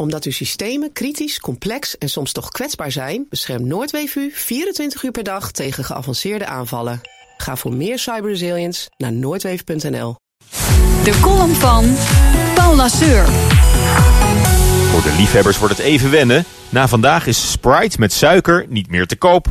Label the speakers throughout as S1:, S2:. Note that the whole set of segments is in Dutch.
S1: Omdat uw systemen kritisch, complex en soms toch kwetsbaar zijn, beschermt Noordweef u 24 uur per dag tegen geavanceerde aanvallen. Ga voor meer cyberresilience naar noordweef.nl.
S2: De column van Paul Lasseur.
S3: Voor de liefhebbers wordt het even wennen. Na vandaag is Sprite met suiker niet meer te koop.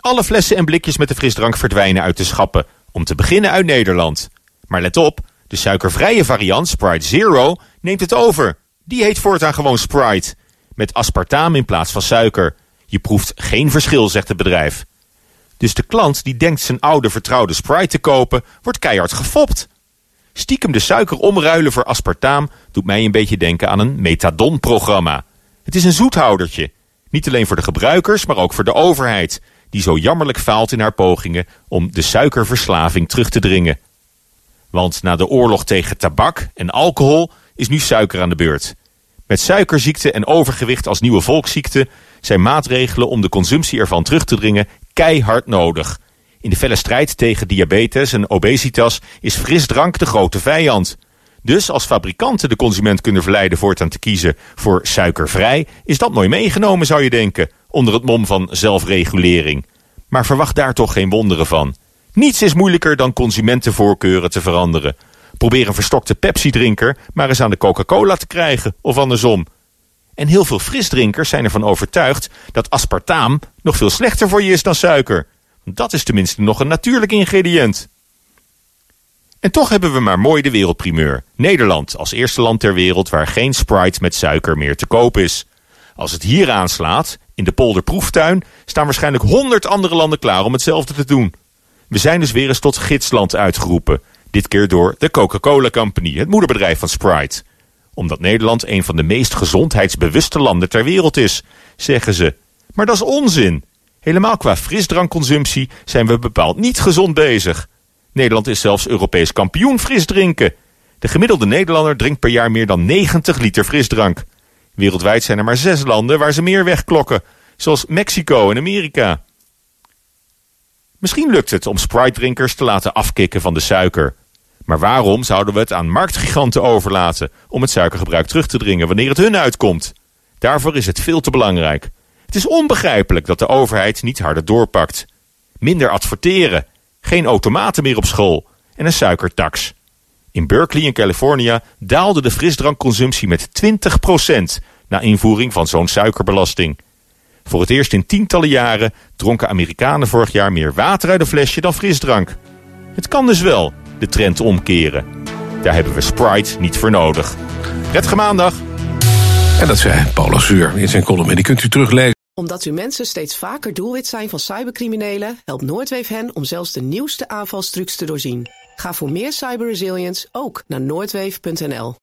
S3: Alle flessen en blikjes met de frisdrank verdwijnen uit de schappen. Om te beginnen uit Nederland. Maar let op, de suikervrije variant Sprite Zero neemt het over. Die heet voortaan gewoon Sprite. Met aspartaam in plaats van suiker. Je proeft geen verschil, zegt het bedrijf. Dus de klant die denkt zijn oude vertrouwde Sprite te kopen, wordt keihard gefopt. Stiekem de suiker omruilen voor aspartaam doet mij een beetje denken aan een metadonprogramma. Het is een zoethoudertje. Niet alleen voor de gebruikers, maar ook voor de overheid, die zo jammerlijk faalt in haar pogingen om de suikerverslaving terug te dringen. Want na de oorlog tegen tabak en alcohol is nu suiker aan de beurt. Met suikerziekte en overgewicht als nieuwe volksziekte zijn maatregelen om de consumptie ervan terug te dringen keihard nodig. In de felle strijd tegen diabetes en obesitas is frisdrank de grote vijand. Dus als fabrikanten de consument kunnen verleiden voortaan te kiezen voor suikervrij, is dat mooi meegenomen zou je denken, onder het mom van zelfregulering. Maar verwacht daar toch geen wonderen van. Niets is moeilijker dan consumentenvoorkeuren te veranderen. Probeer een verstokte Pepsi-drinker maar eens aan de Coca-Cola te krijgen, of andersom. En heel veel frisdrinkers zijn ervan overtuigd dat aspartaam nog veel slechter voor je is dan suiker. Dat is tenminste nog een natuurlijk ingrediënt. En toch hebben we maar mooi de wereldprimeur. Nederland als eerste land ter wereld waar geen Sprite met suiker meer te koop is. Als het hier aanslaat, in de polderproeftuin, staan waarschijnlijk honderd andere landen klaar om hetzelfde te doen. We zijn dus weer eens tot gidsland uitgeroepen. Dit keer door de Coca-Cola Company, het moederbedrijf van Sprite. Omdat Nederland een van de meest gezondheidsbewuste landen ter wereld is, zeggen ze. Maar dat is onzin. Helemaal qua frisdrankconsumptie zijn we bepaald niet gezond bezig. Nederland is zelfs Europees kampioen frisdrinken. De gemiddelde Nederlander drinkt per jaar meer dan 90 liter frisdrank. Wereldwijd zijn er maar zes landen waar ze meer wegklokken, zoals Mexico en Amerika. Misschien lukt het om Sprite-drinkers te laten afkicken van de suiker. Maar waarom zouden we het aan marktgiganten overlaten om het suikergebruik terug te dringen wanneer het hun uitkomt? Daarvoor is het veel te belangrijk. Het is onbegrijpelijk dat de overheid niet harder doorpakt. Minder adverteren, geen automaten meer op school en een suikertax. In Berkeley in California daalde de frisdrankconsumptie met 20% na invoering van zo'n suikerbelasting. Voor het eerst in tientallen jaren dronken Amerikanen vorig jaar meer water uit een flesje dan frisdrank. Het kan dus wel, de trend omkeren. Daar hebben we Sprite niet voor nodig. Prettige maandag!
S4: En dat zei Paula Zuur in zijn column. En die kunt u teruglezen.
S1: Omdat uw mensen steeds vaker doelwit zijn van cybercriminelen, helpt Noordweef hen om zelfs de nieuwste aanvalstrucs te doorzien. Ga voor meer cyberresilience ook naar noordweef.nl.